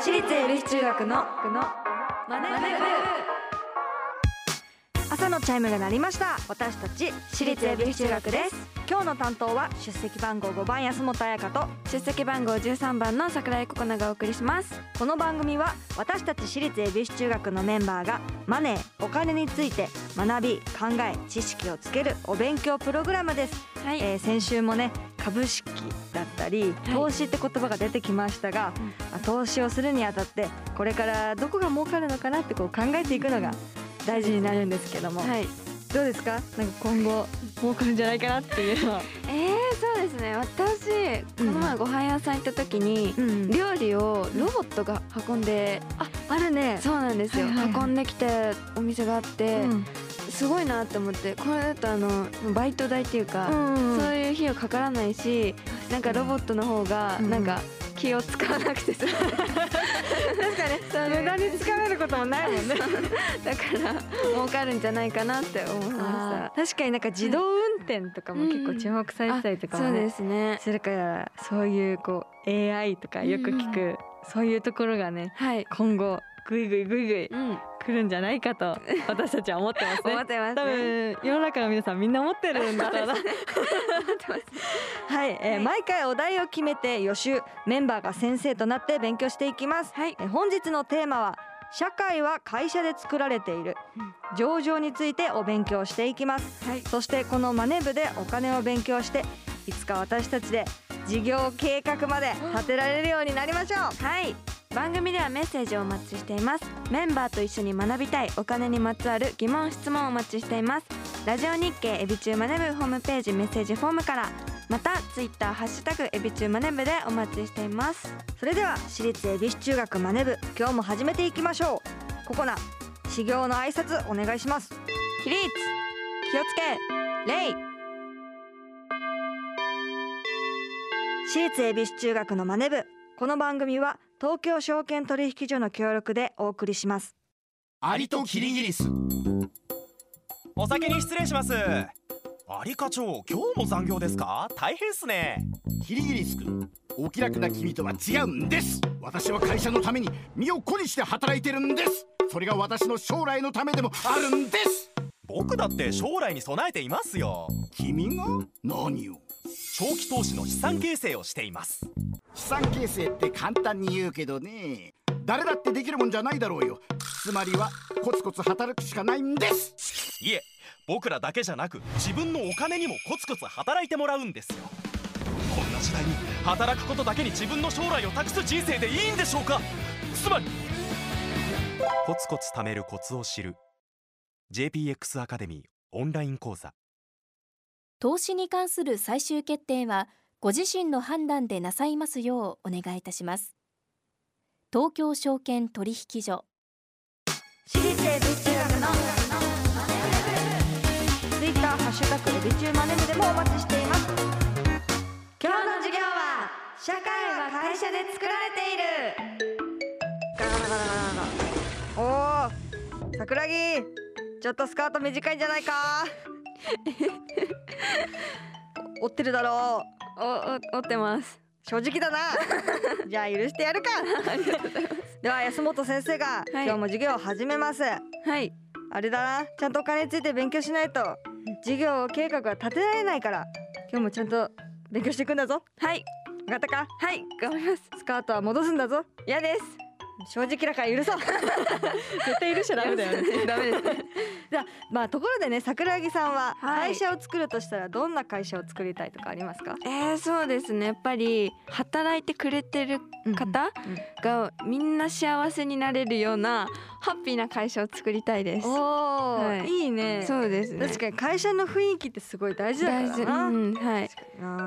私立恵比寿中学の朝のチャイムが鳴りました。私たち私立恵比寿中学です。今日の担当は出席番号5番安本彩香と出席番号13番の桜井ココナがお送りします。この番組は私たち私立恵比寿中学のメンバーがマネーお金について学び考え知識をつけるお勉強プログラムです、はい、えー先週もね株式だったりはい。投資って言葉が出てきましたが、うん。まあ投資をするにあたってこれからどこが儲かるのかなってこう考えていくのが大事になるんですけども、はい。どうですか？なんか今後儲かるんじゃないかなっていうのは、えー、そうですね。私この前ご飯屋さん行った時に、うん。料理をロボットが運んでああるね。そうなんですよ、はいはいはい。運んできてお店があって、うんすごいなって思ってこれだとあのバイト代っていうか、うんそういう費用かからないしなんかロボットの方がうんなんか気を使わなくて済む確かに。そう無駄に疲れることもないもんね。だから儲かるんじゃないかなって思いまあー確かになんか自動運転とかも結構注目されてたりとしたそうかもね、ですね。するからそういうこう AI とかよく聞く、そういうところがねはい。今後ぐいぐいぐいぐいうん。来るんじゃないかと 私たちは思ってますね。思ってます多ね分世の中の皆さんみんな思ってるんだろう。なはい、えーはい。毎回お題を決めて予習メンバーが先生となって勉強していきます、はい。えー本日のテーマは社会は会社で作られている。上場についてお勉強していきます。はい。そしてこのマネ部でお金を勉強していつか私たちで事業計画まで立てられるようになりましょう。はい番組ではメッセージをお待ちしています。メンバーと一緒に学びたいお金にまつわる疑問質問をお待ちしています。ラジオ日経エビチューマネブホームページメッセージフォームからまたツイッターハッシュタグエビチューマネブでお待ちしています。それでは私立恵比寿中学マネ部今日も始めていきましょう。ココナ修行の挨拶お願いします。起立。気をつけ。礼私立恵比寿中学のマネ部この番組は東京証券取引所の協力でお送りします。アリとキリギリス。お先に失礼します。アリ課長今日も残業ですか？大変っすね。キリギリス君お気楽な君とは違うんです。私は会社のために身を粉にして働いてるんです。それが私の将来のためでもあるんです。僕だって将来に備えていますよ。君が？何を？長期投資の資産形成をしています。資産形成って簡単に言うけどね誰だってできるもんじゃないだろうよ。つまりはコツコツ働くしかないんです。いえ僕らだけじゃなく自分のお金にもコツコツ働いてもらうんですよ。こんな時代に働くことだけに自分の将来を託す人生でいいんでしょうか？つまりコツコツ貯めるコツを知る。JPX アカデミーオンライン講座投資に関する最終決定はご自身の判断でなさいますようお願いいたします。東京証券取引所。私立恵比寿中学のツイッターハッシュタグエビ中マネ部でもお待ちしています今日の授業は社会は会社で作られているガラガラガラガラガラおお桜木ちょっとスカート短いんじゃないか 追ってるだろう。おお折ってます。正直だな。じゃあ許してやるか。では安本先生が、はい。今日も授業を始めます。はい。あれだな。ちゃんとお金について勉強しないと授業計画は立てられないから今日もちゃんと勉強していくんだぞ。はい。分かったか？はい。頑張ります。スカートは戻すんだぞ。嫌です。正直だから許そう。絶対許しちゃダメだよね。ダメですじゃあまあところでね桜木さんははい。会社を作るとしたらどんな会社を作りたいとかありますか、えー、そうですね。やっぱり働いてくれてる方うんがみんな幸せになれるようなハッピーな会社を作りたいです。おお、はい。い、いね。そうですね。確かに会社の雰囲気ってすごい大事だからな、うんはい。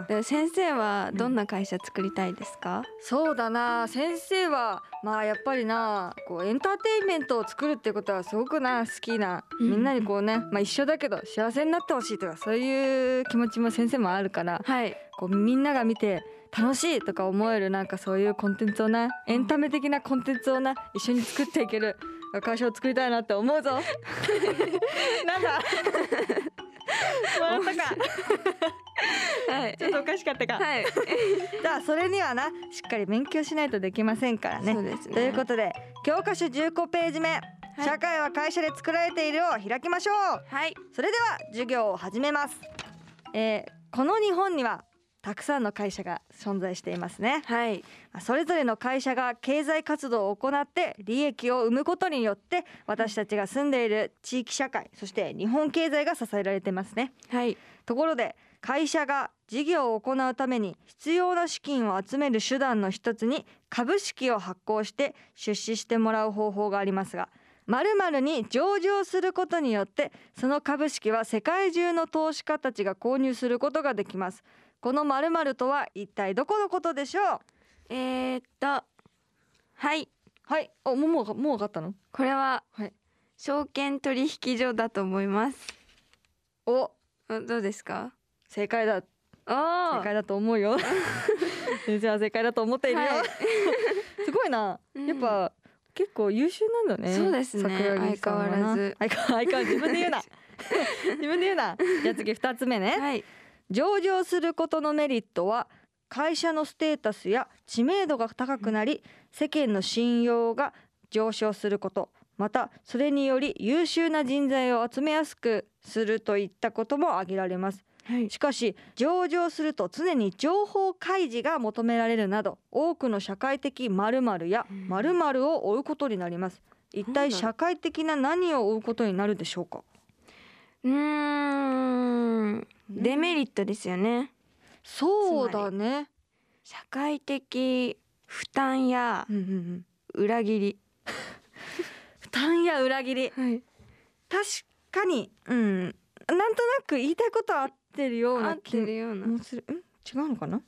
で先生はどんな会社作りたいですか、そうだな。先生はまあやっぱりなこうエンターテインメントを作るってことはすごくな好きなうん。みんなにこうね、まあ一緒だけど幸せになってほしいとかそういう気持ちも先生もあるからはい。こうみんなが見て楽しいとか思えるなんかそういうコンテンツをなエンタメ的なコンテンツをな一緒に作っていける会社を作りたいなって思うぞ。なんだ？笑ったか。はい。ちょっとおかしかったか、はい。じゃあそれにはなしっかり勉強しないとできませんからね。そうですね。ということで教科書15ページ目、い社会は会社で作られてい。るを開きましょうはいそれでは授業を始めます、えーこの日本にはたくさんの会社が存在していますね。はい。それぞれの会社が経済活動を行って利益を生むことによって私たちが住んでいる地域社会そして日本経済が支えられてますね。はい。ところで会社が事業を行うために必要な資金を集める手段の一つに株式を発行して出資してもらう方法がありますが〇〇に上場することによってその株式は世界中の投資家たちが購入することができますこの〇〇とは一体どこのことでしょう？えー、っと。はい。はい。おもうもうもう分かったの？これははい。証券取引所だと思います。お。あどうですか？正解だ。おー。正解だと思うよ。先生は正解だと思っているよ、はい。すごいな、うん。やっぱ結構優秀なんだね。そうですね。相変わらず。相変わ相変わらず。自分で言うな。自分で言うな。じゃあ次二つ目ね。はい上場することのメリットは会社のステータスや知名度が高くなり世間の信用が上昇することまたそれにより優秀な人材を集めやすくするといったことも挙げられます。はい。しかし上場すると常に情報開示が求められるなど多くの社会的〇〇やうん。〇〇を追うことになります。一体社会的な何を追うことになるでしょうか？うーんデメリットですよね。そうだね。社会的負担や裏切り。負担や裏切り。はい。確かにうん。なんとなく言いたいことは合ってるよう合ってるような。もする。ん？違うのかな？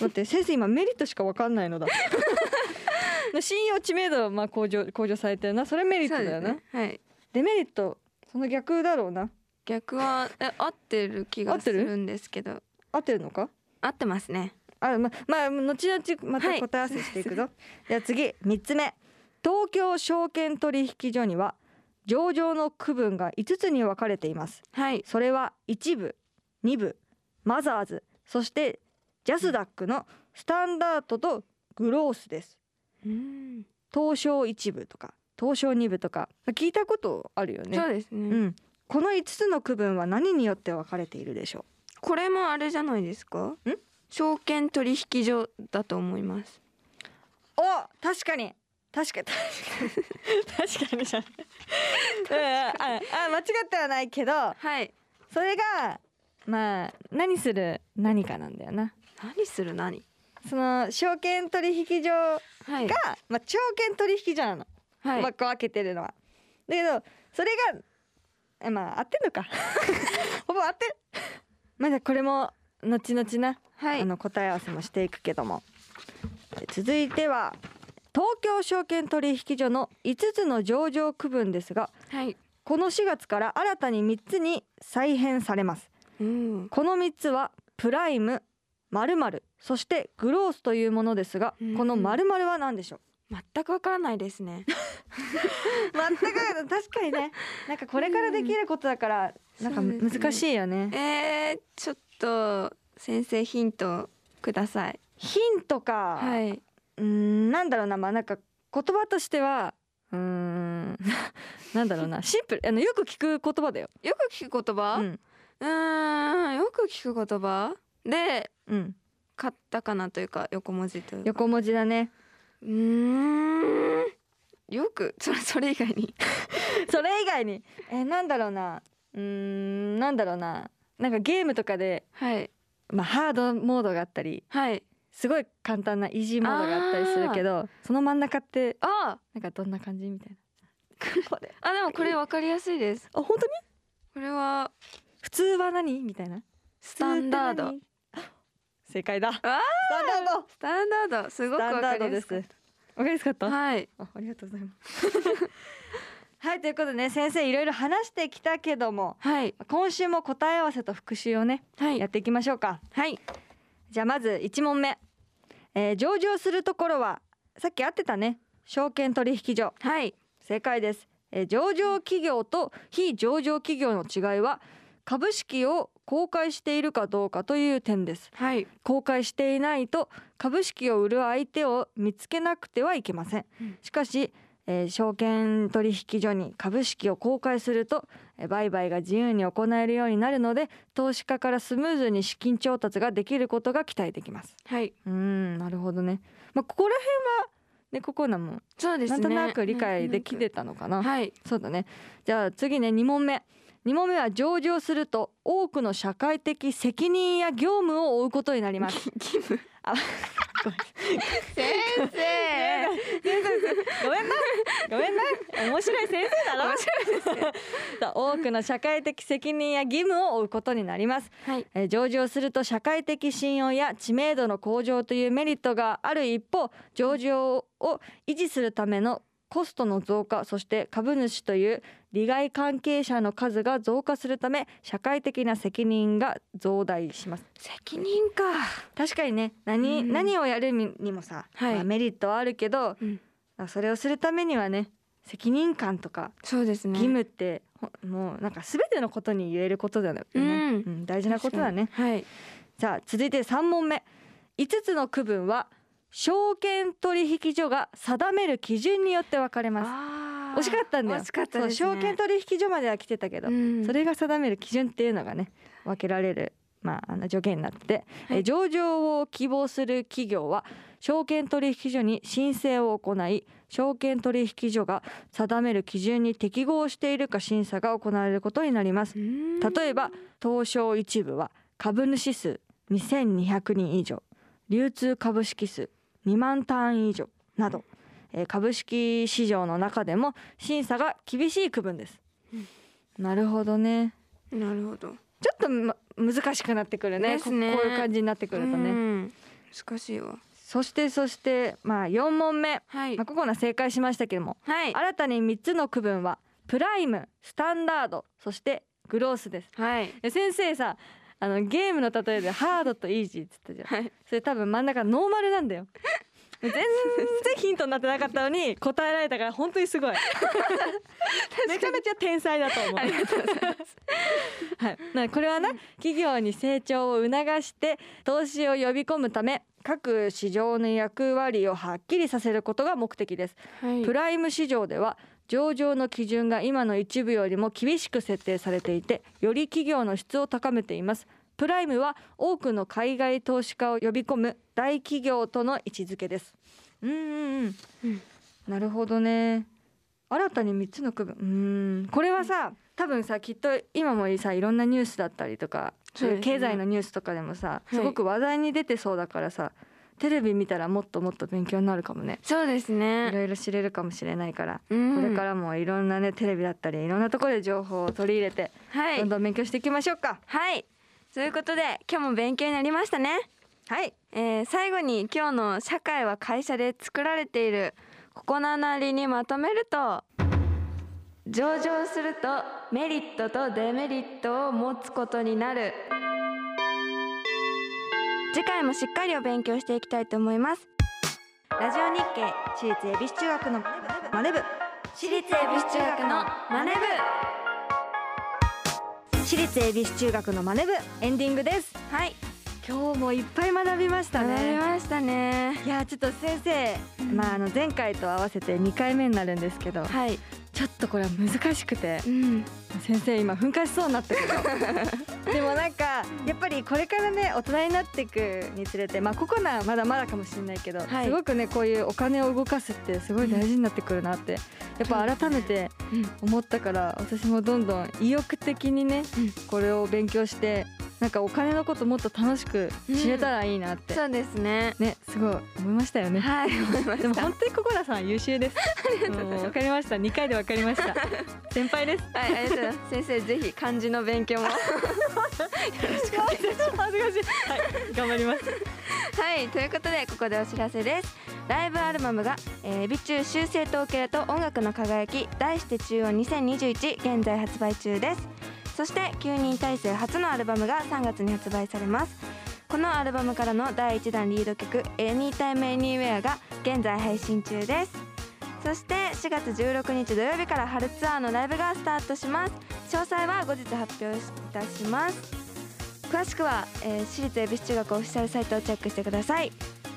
待って先生今メリットしかわかんないのだ。信用知名度はまあ向上向上されてるな。それメリットだよな、そうですね。はい。デメリットその逆だろうな逆はえ合ってる気がするんですけど。合ってるのか？合ってますね。あままあ後々またはい。答え合わせしていくぞ、じゃあ次三つ目。東京証券取引所には上場の区分が5つに分かれています。はい。それは一部二部マザーズそしてジャスダックのスタンダードとグロースです。うん。東証一部とか東証二部とか。聞いたことあるよね。そうですね、うんこの5つの区分は何によって分かれているでしょこれもあれじゃないですか？証券取引所だと思います。うお確かに。確かに。確かにじゃああ間違ってはないけど。はい。それがまあ何する何かなんだよな。何する何？その証券取引所が、はい。まあ、証券取引所なの、はい、まあ、分けてるのは。だけどそれがえまあ合ってんのか。ほぼ合ってる。まだこれも後々な、はい。あの答え合わせもしていくけども。え続いては東京証券取引所の5つの上場区分ですがはい。この4月から新たに3つに再編されます。うん。この3つはプライム〇〇そしてグロースというものですがうん。この〇〇は何でしょう？全くわからないですね。全く確かにね。なんかこれからできることだからなんかそうですね難しいよね。えー、ちょっと先生ヒントください。ヒントか、はい。うーんなんだろうなまあなんか言葉としてはうーんなんだろうな。シンプルあのよく聞く言葉だよ。よく聞く言葉、ううんよく聞く言葉？でうん。カタカナというか横文字というか。横文字だねうーん。よくそれそれ以外に。それ以外に。えなんだろうな。うーんなんだろうな。なんかゲームとかではい。まあハードモードがあったりはい。すごい簡単なイージーモードがあったりするけどその真ん中ってあなんかどんな感じみたいな。こ れあでもこれわかりやすいです。あ本当に？これは普通は何？みたいな。スタンダード正解だ。あ。スタンダード。スタンダード。すごくわかりやすかっわかりやすかった？たはい。あありがとうございます。はいということでね先生いろいろ話してきたけどもはい。今週も答え合わせと復習をねはい。やっていきましょうか。はい。じゃあまず1問目、えー上場するところはさっき合ってたね。証券取引所。はい。正解です、えー上場企業と非上場企業の違いは株式を公開しているかどうかという点です。はい。公開していないと株式を売る相手を見つけなくてはいけません、うん。しかし、えー証券取引所に株式を公開するとえー売買が自由に行えるようになるので投資家からスムーズに資金調達ができることが期待できます。はい、うーんなるほどね。まあここら辺はねここなもんそうですね。なんとなく理解できてたのかな、はい。そうだね。じゃあ次ね2問目2問目は上場すると多くの社会的責任や業務を負うことになります。義務？あ先生。ごめんな。ごめんな。面白い先生だろ面白いです多くの社会的責任や義務を負うことになります、はい。えー上場すると社会的信用や知名度の向上というメリットがある一方上場を維持するためのコストの増加そして株主という利害関係者の数が増加するため社会的な責任が増大します。責任か。確かにね何,、うん。何をやるにもさ、はい。まあメリットはあるけど、うん。それをするためにはね責任感とかそうですね。義務って、ほもうなんか全てのことに言えることだよね、うん。うん大事なことだね。はい。さあ続いて3問目。5つの区分は証券取引所が定める基準によって分かれます。あ惜しかったんだよ。惜しかったですね。そう証券取引所までは来てたけど、うん。それが定める基準っていうのがね分けられるまあ、あの条件になってて、はい。え上場を希望する企業は証券取引所に申請を行い証券取引所が定める基準に適合しているか審査が行われることになります。例えば東証一部は株主数2200人以上。流通株式数2万単位以上など、えー株式市場の中でも審査が厳しい区分です、なるほどね。なるほど。ちょっと、ま、難しくなってくるね。ね。ここういう感じになってくるとね、うん。難しいわ。そしてそしてまあ4問目、はい。まあ、ここの正解しましたけどもはい。新たに3つの区分はプライムスタンダードそしてグロースです。はい。で先生さあのゲームの例えでハードとイージーって言ったじゃん。はい。それ多分真ん中ノーマルなんだよ。全然ヒントになってなかったのに答えられたから本当にすごい。めちゃめちゃ天才だと思う。ありがとうございます。はい、なこれはな企業に成長を促して投資を呼び込むため各市場の役割をはっきりさせることが目的です、はい。プライム市場では上場の基準が今の一部よりも厳しく設定されていてより企業の質を高めています。プライムは多くの海外投資家を呼び込む大企業との位置づけです。うんうんうん、うんなるほどね。新たに3つの区分。うん。これはさ多分さきっと今もさいろんなニュースだったりとかそうですね。経済のニュースとかでもさはい。すごく話題に出てそうだからさ、テレビ見たらもっともっと勉強になるかもね。そうですいねろいろ知れるかもしれないから、うん。これからもいろんなねテレビだったりいろんなところで情報を取り入れてはい。どんどん勉強していきましょうか。はい。ということで今日も勉強になりましたね。はい。えー最後に今日の社会は会社で作られているここななりにまとめると上場するとメリットとデメリットを持つことになる次回もしっかりお勉強していきたいと思います。ラジオ日経私立恵比寿中学のマネ部。私立恵比寿中学のマネ私立恵比寿中学のマネ部。エンディングです。部はい。今日もいっぱい学びました学びねましたね。いやちょっと先生、うん。まああの前回と合わせて2回目になるんですけど。はいちょっとこれは難しくてうん。先生今噴火しそうになったけど。でもなんかやっぱりこれからね大人になっていくにつれてまあココナはまだまだかもしれないけど、はい。すごくねこういうお金を動かすってすごい大事になってくるなって、やっぱ改めて思ったから私もどんどん意欲的にね、うん。これを勉強してなんかお金のこともっと楽しく知れたらいいなって、そうですねねすごい思いましたよね。はい思いまでもした本当にココナさん優秀です。もうわかりました。2回でわかりました。先輩です。はい、ありがとうございます。先生、ぜひ漢字の勉強も。恥ずかしい。はい、頑張ります。はい、ということで、ここでお知らせです。ライブアルバムが、えー、美中修正統計と音楽の輝き、題して中央2021現在発売中です。そして、9人体制初のアルバムが3月に発売されます。このアルバムからの第1弾リード曲「Anytime Anywhere」が現在配信中です。そして4月16日土曜日から春ツアーのライブがスタートします。詳細は後日発表いたします。詳しくは、えー、私立恵比寿中学オフィシャルサイトをチェックしてください。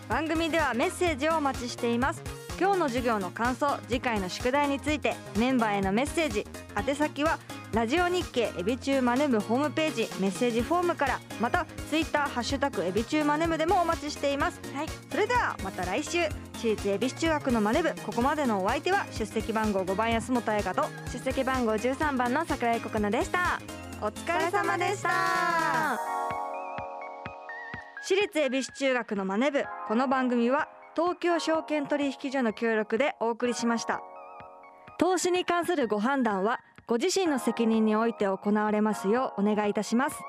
番組ではメッセージをお待ちしています。今日の授業の感想次回の宿題についてメンバーへのメッセージ。宛先はラジオ日経エビチューマネ部ホームページメッセージフォームからまたツイッターハッシュタグエビチューマネ部でもお待ちしています。はい。それではまた来週。私立恵比寿中学のマネ部ここまでのお相手は出席番号5番安本彩香と出席番号13番の桜井心奈でした。お疲れ様でした。私立恵比寿中学のマネ部この番組は東京証券取引所の協力でお送りしました。投資に関するご判断はご自身の責任において行われますようお願いいたします。